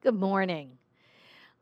Good morning.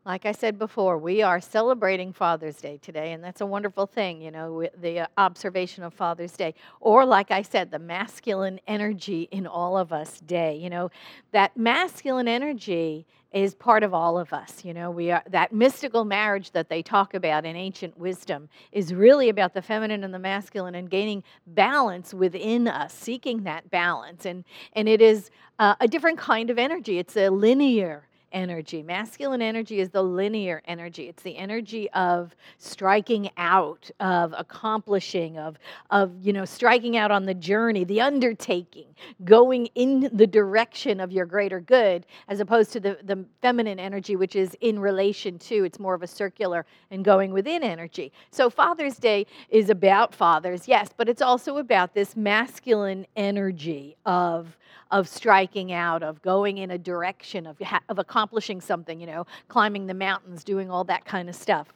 Like I said before, we are celebrating Father's Day today, and that's a wonderful thing, you know, the uh, observation of Father's Day. Or, like I said, the masculine energy in all of us day. You know, that masculine energy is part of all of us. You know, we are that mystical marriage that they talk about in ancient wisdom is really about the feminine and the masculine and gaining balance within us, seeking that balance. And and it is uh, a different kind of energy. It's a linear energy. Masculine energy is the linear energy. It's the energy of striking out, of accomplishing, of, of you know, striking out on the journey, the undertaking, going in the direction of your greater good, as opposed to the, the feminine energy, which is in relation to, it's more of a circular and going within energy. So Father's Day is about fathers, yes, but it's also about this masculine energy of of striking out, of going in a direction, of, of accomplishing something, you know, climbing the mountains, doing all that kind of stuff.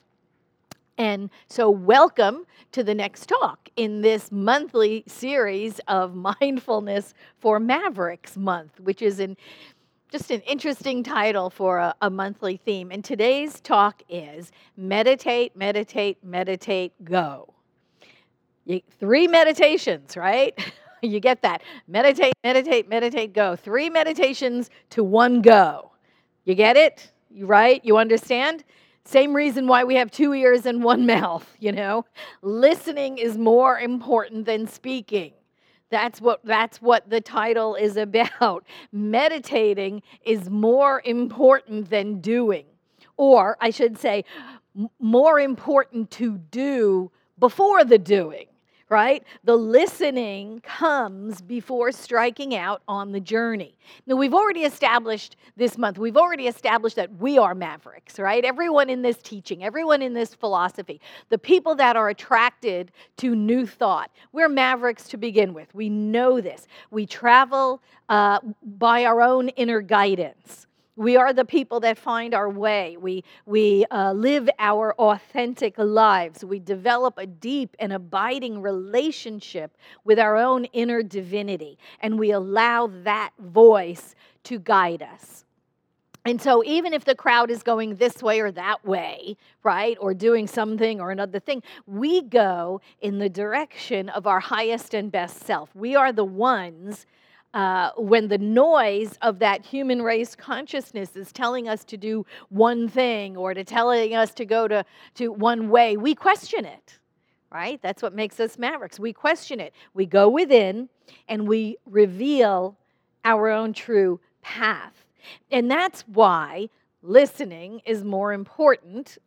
And so, welcome to the next talk in this monthly series of Mindfulness for Mavericks Month, which is an, just an interesting title for a, a monthly theme. And today's talk is Meditate, Meditate, Meditate, Go. Three meditations, right? you get that. Meditate, meditate, meditate, go. Three meditations to one go. You get it? You right? You understand? Same reason why we have two ears and one mouth, you know? Listening is more important than speaking. That's what that's what the title is about. Meditating is more important than doing. Or I should say more important to do before the doing right? The listening comes before striking out on the journey. Now, we've already established this month, we've already established that we are mavericks, right? Everyone in this teaching, everyone in this philosophy, the people that are attracted to new thought, we're mavericks to begin with. We know this. We travel uh, by our own inner guidance. We are the people that find our way. We, we uh, live our authentic lives. We develop a deep and abiding relationship with our own inner divinity, and we allow that voice to guide us. And so, even if the crowd is going this way or that way, right, or doing something or another thing, we go in the direction of our highest and best self. We are the ones uh, when the noise of that human race consciousness is telling us to do one thing or to telling us to go to, to one way, we question it, right? That's what makes us mavericks. We question it. We go within and we reveal our own true path. And that's why listening is more important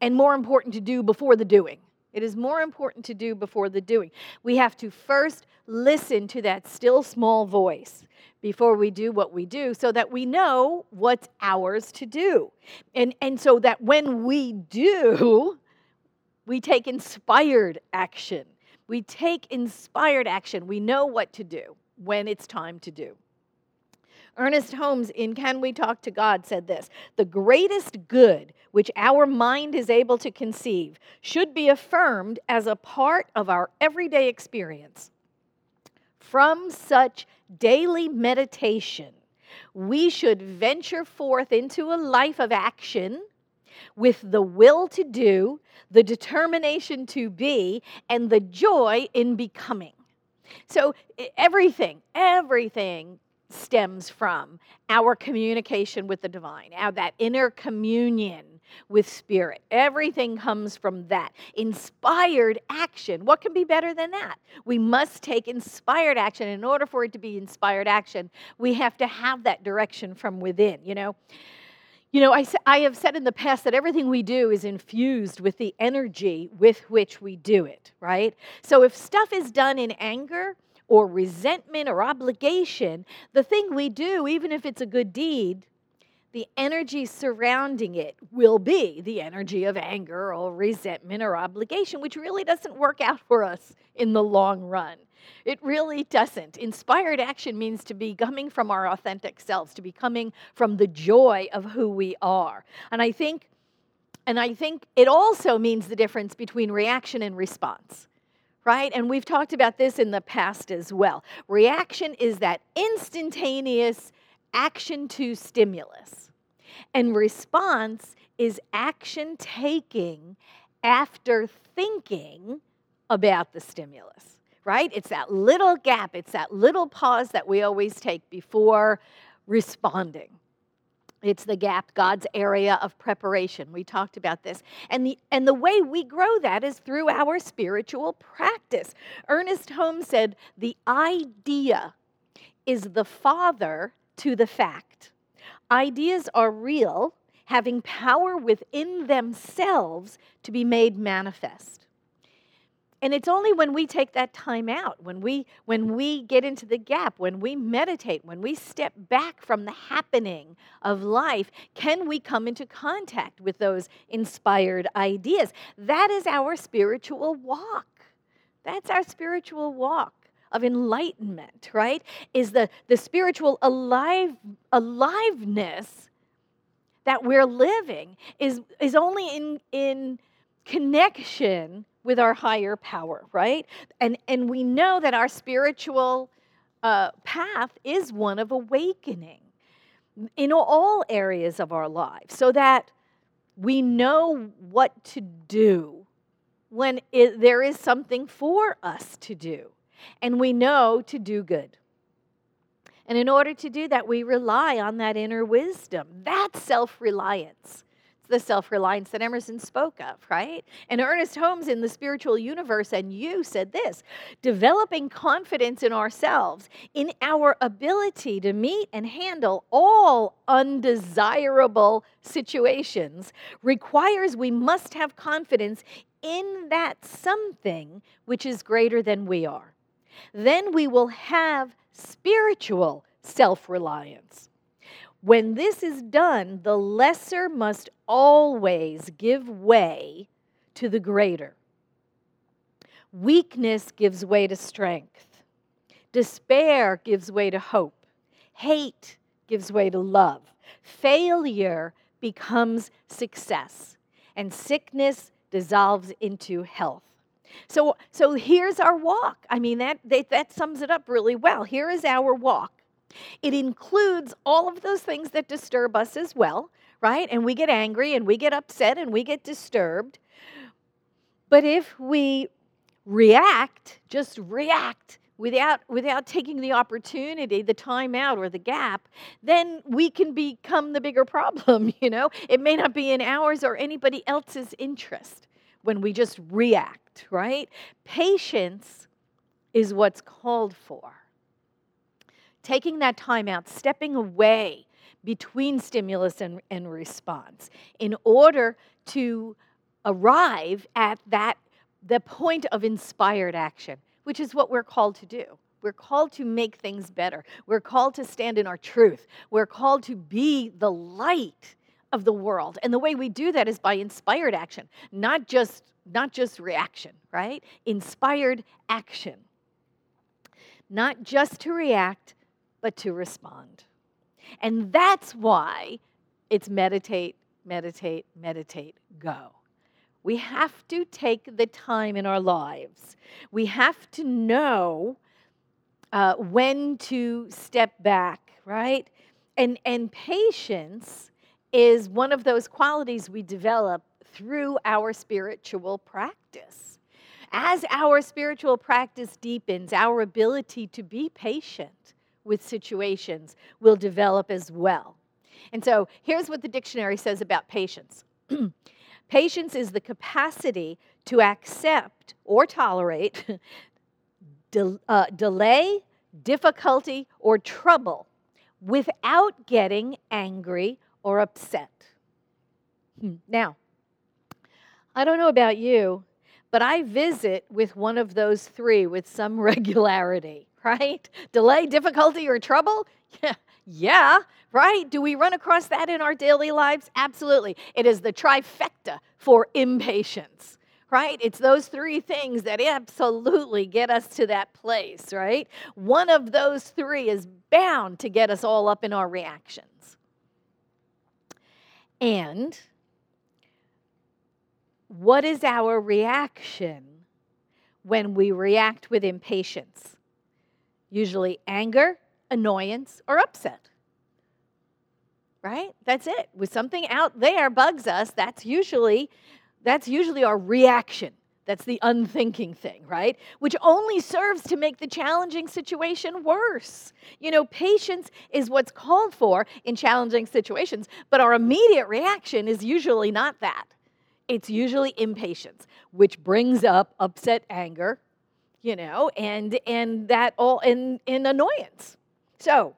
and more important to do before the doing. It is more important to do before the doing. We have to first listen to that still small voice before we do what we do so that we know what's ours to do. And, and so that when we do, we take inspired action. We take inspired action. We know what to do when it's time to do. Ernest Holmes in Can We Talk to God said this The greatest good which our mind is able to conceive should be affirmed as a part of our everyday experience. From such daily meditation, we should venture forth into a life of action with the will to do, the determination to be, and the joy in becoming. So, everything, everything stems from our communication with the divine, our, that inner communion with spirit. Everything comes from that. Inspired action. What can be better than that? We must take inspired action. In order for it to be inspired action, we have to have that direction from within, you know. You know, I, I have said in the past that everything we do is infused with the energy with which we do it, right? So if stuff is done in anger, or resentment or obligation, the thing we do, even if it's a good deed, the energy surrounding it will be the energy of anger or resentment or obligation, which really doesn't work out for us in the long run. It really doesn't. Inspired action means to be coming from our authentic selves, to be coming from the joy of who we are. And I think and I think it also means the difference between reaction and response right? And we've talked about this in the past as well. Reaction is that instantaneous action to stimulus. And response is action taking after thinking about the stimulus, right? It's that little gap, it's that little pause that we always take before responding. It's the gap, God's area of preparation. We talked about this. And the, and the way we grow that is through our spiritual practice. Ernest Holmes said, The idea is the father to the fact. Ideas are real, having power within themselves to be made manifest. And it's only when we take that time out, when we when we get into the gap, when we meditate, when we step back from the happening of life, can we come into contact with those inspired ideas. That is our spiritual walk. That's our spiritual walk of enlightenment, right? Is the, the spiritual alive aliveness that we're living is, is only in, in connection with our higher power, right? And, and we know that our spiritual uh, path is one of awakening in all areas of our lives so that we know what to do when it, there is something for us to do, and we know to do good. And in order to do that, we rely on that inner wisdom. That's self reliance the self reliance that Emerson spoke of, right? And Ernest Holmes in The Spiritual Universe and You said this developing confidence in ourselves, in our ability to meet and handle all undesirable situations, requires we must have confidence in that something which is greater than we are. Then we will have spiritual self reliance. When this is done, the lesser must always give way to the greater. Weakness gives way to strength. Despair gives way to hope. Hate gives way to love. Failure becomes success. And sickness dissolves into health. So, so here's our walk. I mean, that, that, that sums it up really well. Here is our walk. It includes all of those things that disturb us as well, right? And we get angry and we get upset and we get disturbed. But if we react, just react without without taking the opportunity, the time out or the gap, then we can become the bigger problem, you know? It may not be in ours or anybody else's interest when we just react, right? Patience is what's called for taking that time out, stepping away between stimulus and, and response in order to arrive at that the point of inspired action, which is what we're called to do. We're called to make things better. We're called to stand in our truth. We're called to be the light of the world. And the way we do that is by inspired action, not just not just reaction, right? Inspired action. Not just to react, but to respond. And that's why it's meditate, meditate, meditate, go. We have to take the time in our lives. We have to know uh, when to step back, right? And, and patience is one of those qualities we develop through our spiritual practice. As our spiritual practice deepens, our ability to be patient with situations will develop as well. And so here's what the dictionary says about patience patience is the capacity to accept or tolerate de- uh, delay, difficulty, or trouble without getting angry or upset. Hmm. Now, I don't know about you, but I visit with one of those three with some regularity right? Delay, difficulty, or trouble? Yeah. Yeah, right? Do we run across that in our daily lives? Absolutely. It is the trifecta for impatience, right? It's those three things that absolutely get us to that place, right? One of those three is bound to get us all up in our reactions. And what is our reaction when we react with impatience? Usually anger, annoyance, or upset, right? That's it. With something out there bugs us, that's usually that's usually our reaction. That's the unthinking thing, right? Which only serves to make the challenging situation worse. You know, patience is what's called for in challenging situations, but our immediate reaction is usually not that. It's usually impatience, which brings up upset anger, you know, and and that all in in annoyance. So,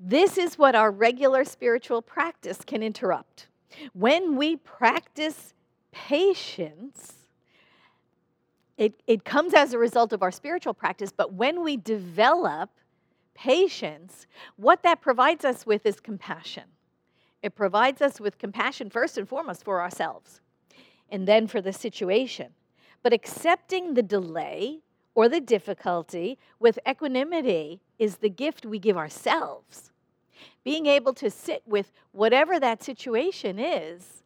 this is what our regular spiritual practice can interrupt. When we practice patience, it, it comes as a result of our spiritual practice, but when we develop patience, what that provides us with is compassion. It provides us with compassion, first and foremost, for ourselves, and then for the situation. But accepting the delay or the difficulty with equanimity is the gift we give ourselves. Being able to sit with whatever that situation is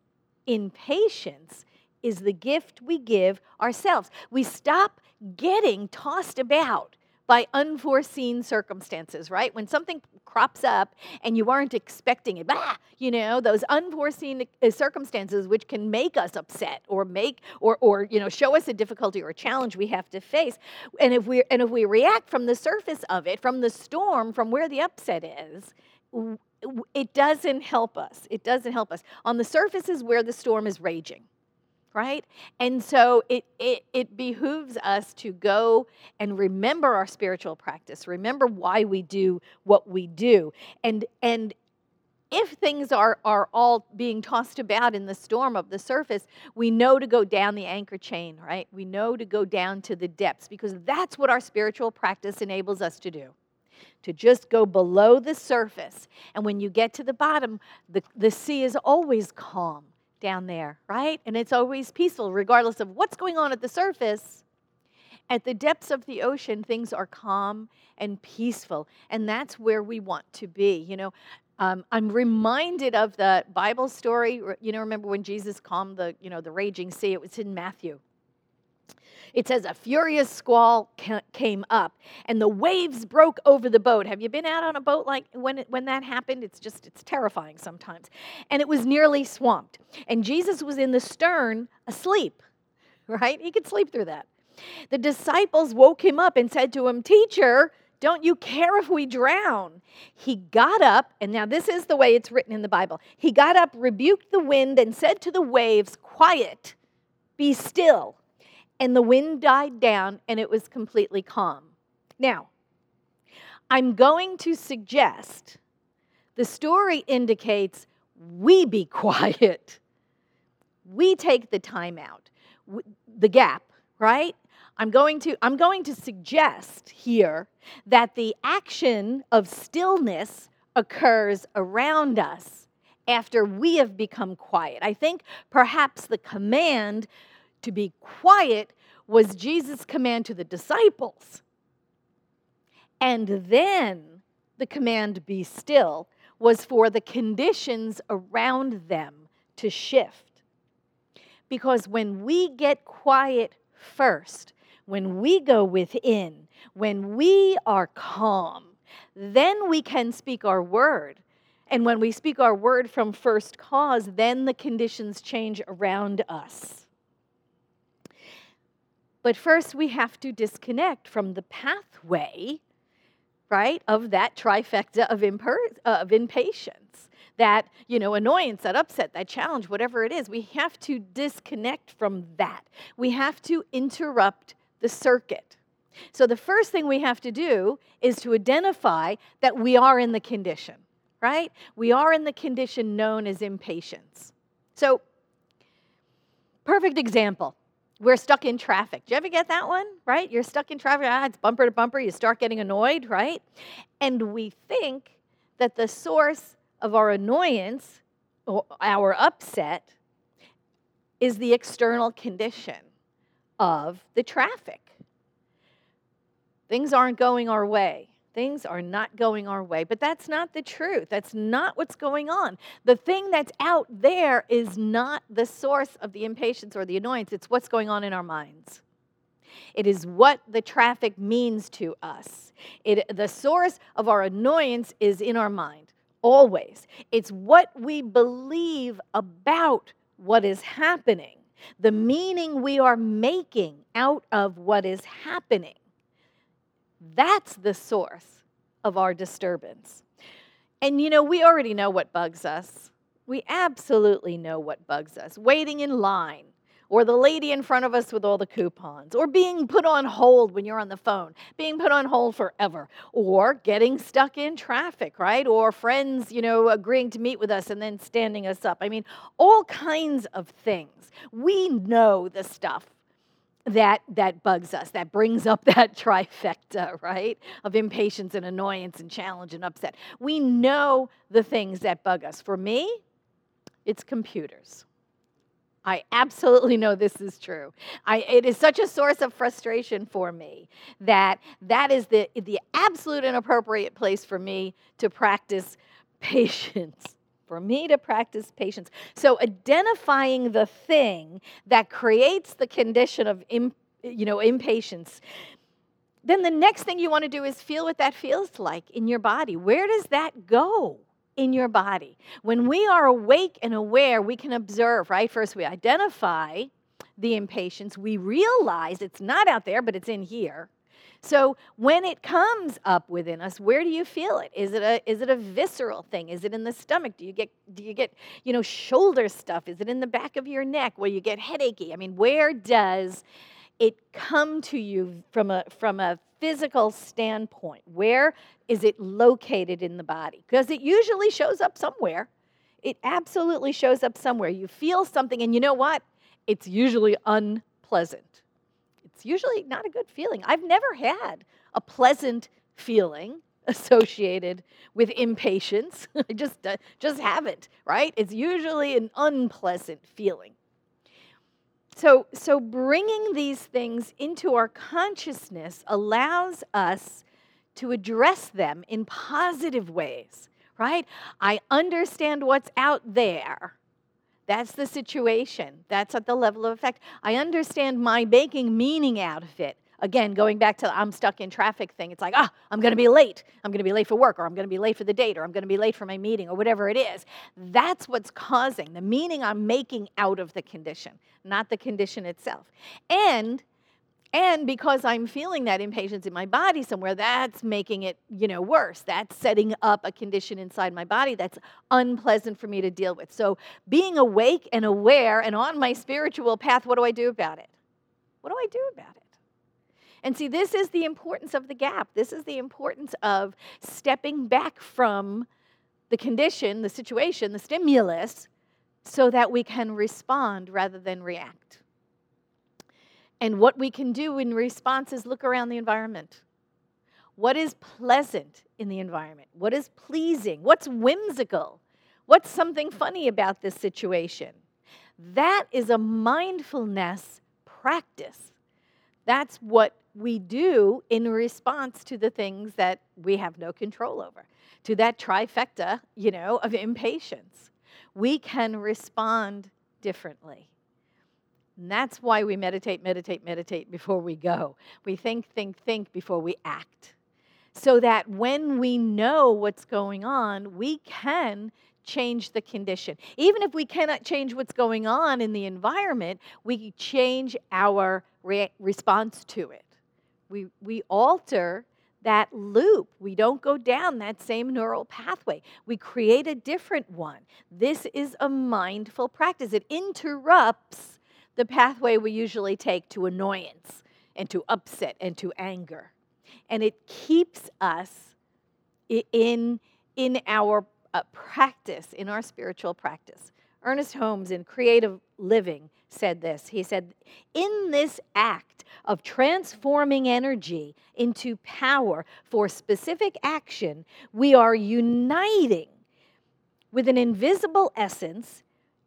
in patience is the gift we give ourselves. We stop getting tossed about by unforeseen circumstances, right? When something crops up and you aren't expecting it, bah, you know, those unforeseen uh, circumstances which can make us upset or make or or you know, show us a difficulty or a challenge we have to face. And if we and if we react from the surface of it, from the storm, from where the upset is, it doesn't help us. It doesn't help us. On the surface is where the storm is raging right? And so it, it, it behooves us to go and remember our spiritual practice, remember why we do what we do. And, and if things are, are all being tossed about in the storm of the surface, we know to go down the anchor chain, right? We know to go down to the depths because that's what our spiritual practice enables us to do. To just go below the surface. And when you get to the bottom, the, the sea is always calm down there, right? And it's always peaceful, regardless of what's going on at the surface. At the depths of the ocean, things are calm and peaceful, and that's where we want to be. You know, um, I'm reminded of the Bible story. You know, remember when Jesus calmed the you know the raging sea? It was in Matthew. It says a furious squall came up and the waves broke over the boat. Have you been out on a boat like when it, when that happened? It's just it's terrifying sometimes. And it was nearly swamped. And Jesus was in the stern asleep. Right? He could sleep through that. The disciples woke him up and said to him, "Teacher, don't you care if we drown? He got up, and now this is the way it's written in the Bible. He got up, rebuked the wind, and said to the waves, Quiet, be still and the wind died down and it was completely calm. Now, I'm going to suggest the story indicates we be quiet. We take the time out, the gap, right? I'm going to I'm going to suggest here that the action of stillness occurs around us after we have become quiet. I think perhaps the command to be quiet was Jesus' command to the disciples. And then the command, be still, was for the conditions around them to shift. Because when we get quiet first, when we go within, when we are calm, then we can speak our word. And when we speak our word from first cause, then the conditions change around us. But first, we have to disconnect from the pathway, right, of that trifecta of, imper- of impatience, that, you know, annoyance, that upset, that challenge, whatever it is. We have to disconnect from that. We have to interrupt the circuit. So the first thing we have to do is to identify that we are in the condition, right? We are in the condition known as impatience. So, perfect example we're stuck in traffic. Do you ever get that one? Right? You're stuck in traffic. Ah, it's bumper to bumper. You start getting annoyed, right? And we think that the source of our annoyance, or our upset, is the external condition of the traffic. Things aren't going our way. Things are not going our way. But that's not the truth. That's not what's going on. The thing that's out there is not the source of the impatience or the annoyance, it's what's going on in our minds. It is what the traffic means to us. It, the source of our annoyance is in our mind. always. It's what we believe about what is happening, the meaning we are making out of what is happening. That's the source of our disturbance. And you know, we already know what bugs us. We absolutely know what bugs us. Waiting in line, or the lady in front of us with all the coupons, or being put on hold when you're on the phone, being put on hold forever, or getting stuck in traffic, right? Or friends, you know, agreeing to meet with us and then standing us up. I mean, all kinds of things. We know the stuff that that bugs us that brings up that trifecta right of impatience and annoyance and challenge and upset we know the things that bug us for me it's computers I absolutely know this is true. I, it is such a source of frustration for me that that is the, the absolute inappropriate place for me to practice patience. For me to practice patience. So identifying the thing that creates the condition of imp, you know impatience then the next thing you want to do is feel what that feels like in your body. Where does that go? in your body. When we are awake and aware, we can observe, right? First, we identify the impatience. We realize it's not out there, but it's in here. So when it comes up within us, where do you feel it? Is it a is it a visceral thing? Is it in the stomach? Do you get do you get, you know, shoulder stuff? Is it in the back of your neck where you get headachy? I mean, where does it come to you from a from a physical standpoint? Where is it located in the body? Because it usually shows up somewhere. It absolutely shows up somewhere. You feel something, and you know what? It's usually unpleasant. It's usually not a good feeling. I've never had a pleasant feeling associated with impatience. I just uh, just haven't, right? It's usually an unpleasant feeling. So, so bringing these things into our consciousness allows us to address them in positive ways, right? I understand what's out there. That's the situation. That's at the level of effect. I understand my making meaning out of it again, going back to I'm stuck in traffic thing, it's like, ah, I'm going to be late. I'm going to be late for work, or I'm going to be late for the date, or I'm going to be late for my meeting, or whatever it is. That's what's causing the meaning I'm making out of the condition, not the condition itself. And and because I'm feeling that impatience in my body somewhere, that's making it, you know, worse. That's setting up a condition inside my body that's unpleasant for me to deal with. So being awake and aware and on my spiritual path, what do I do about it? What do I do about it? And see, this is the importance of the gap. This is the importance of stepping back from the condition, the situation, the stimulus, so that we can respond rather than react. And what we can do in response is look around the environment. What is pleasant in the environment? What is pleasing? What's whimsical? What's something funny about this situation? That is a mindfulness practice. That's what we do in response to the things that we have no control over, to that trifecta, you know, of impatience. We can respond differently. And that's why we meditate, meditate, meditate before we go. We think, think, think before we act. So that when we know what's going on, we can change the condition. Even if we cannot change what's going on in the environment, we change our re- response to it we, we alter that loop. We don't go down that same neural pathway. We create a different one. This is a mindful practice. It interrupts the pathway we usually take to annoyance and to upset and to anger. And it keeps us in, in our uh, practice, in our spiritual practice. Ernest Holmes in Creative Living said this. He said, In this act of transforming energy into power for specific action, we are uniting with an invisible essence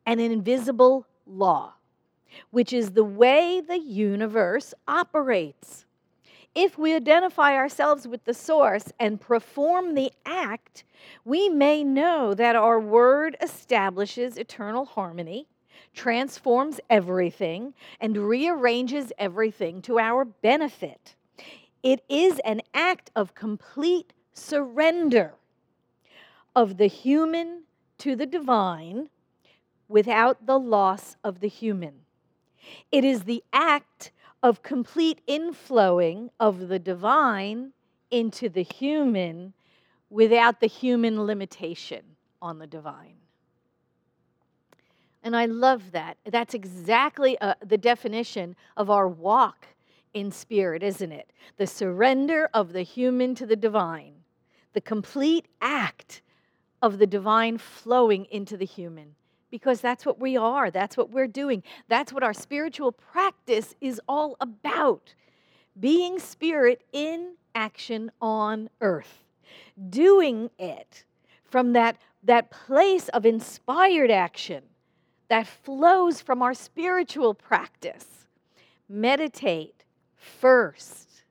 and an invisible law, which is the way the universe operates. If we identify ourselves with the source and perform the act, we may know that our word establishes eternal harmony, transforms everything, and rearranges everything to our benefit. It is an act of complete surrender. of the human to the divine without the loss of the human. It is the act of complete inflowing of the divine into the human without the human limitation on the divine. And I love that. That's exactly uh, the definition of our walk in spirit, isn't it? The surrender of the human to the divine, the complete act of the divine flowing into the human. Because that's what we are, that's what we're doing, that's what our spiritual practice is all about. Being spirit in action on earth, doing it from that, that place of inspired action that flows from our spiritual practice. Meditate first,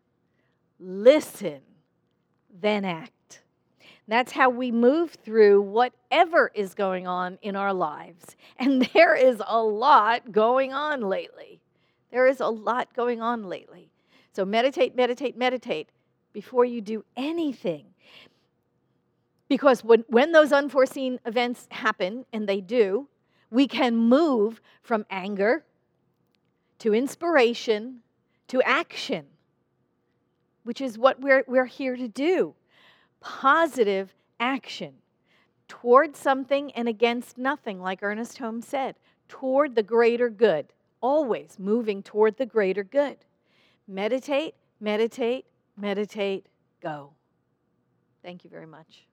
listen, then act. That's how we move through whatever is going on in our lives. And there is a lot going on lately. There is a lot going on lately. So meditate, meditate, meditate before you do anything. Because when, when those unforeseen events happen, and they do, we can move from anger to inspiration to action, which is what we're, we're here to do. Positive action toward something and against nothing, like Ernest Holmes said, toward the greater good, always moving toward the greater good. Meditate, meditate, meditate, go. Thank you very much.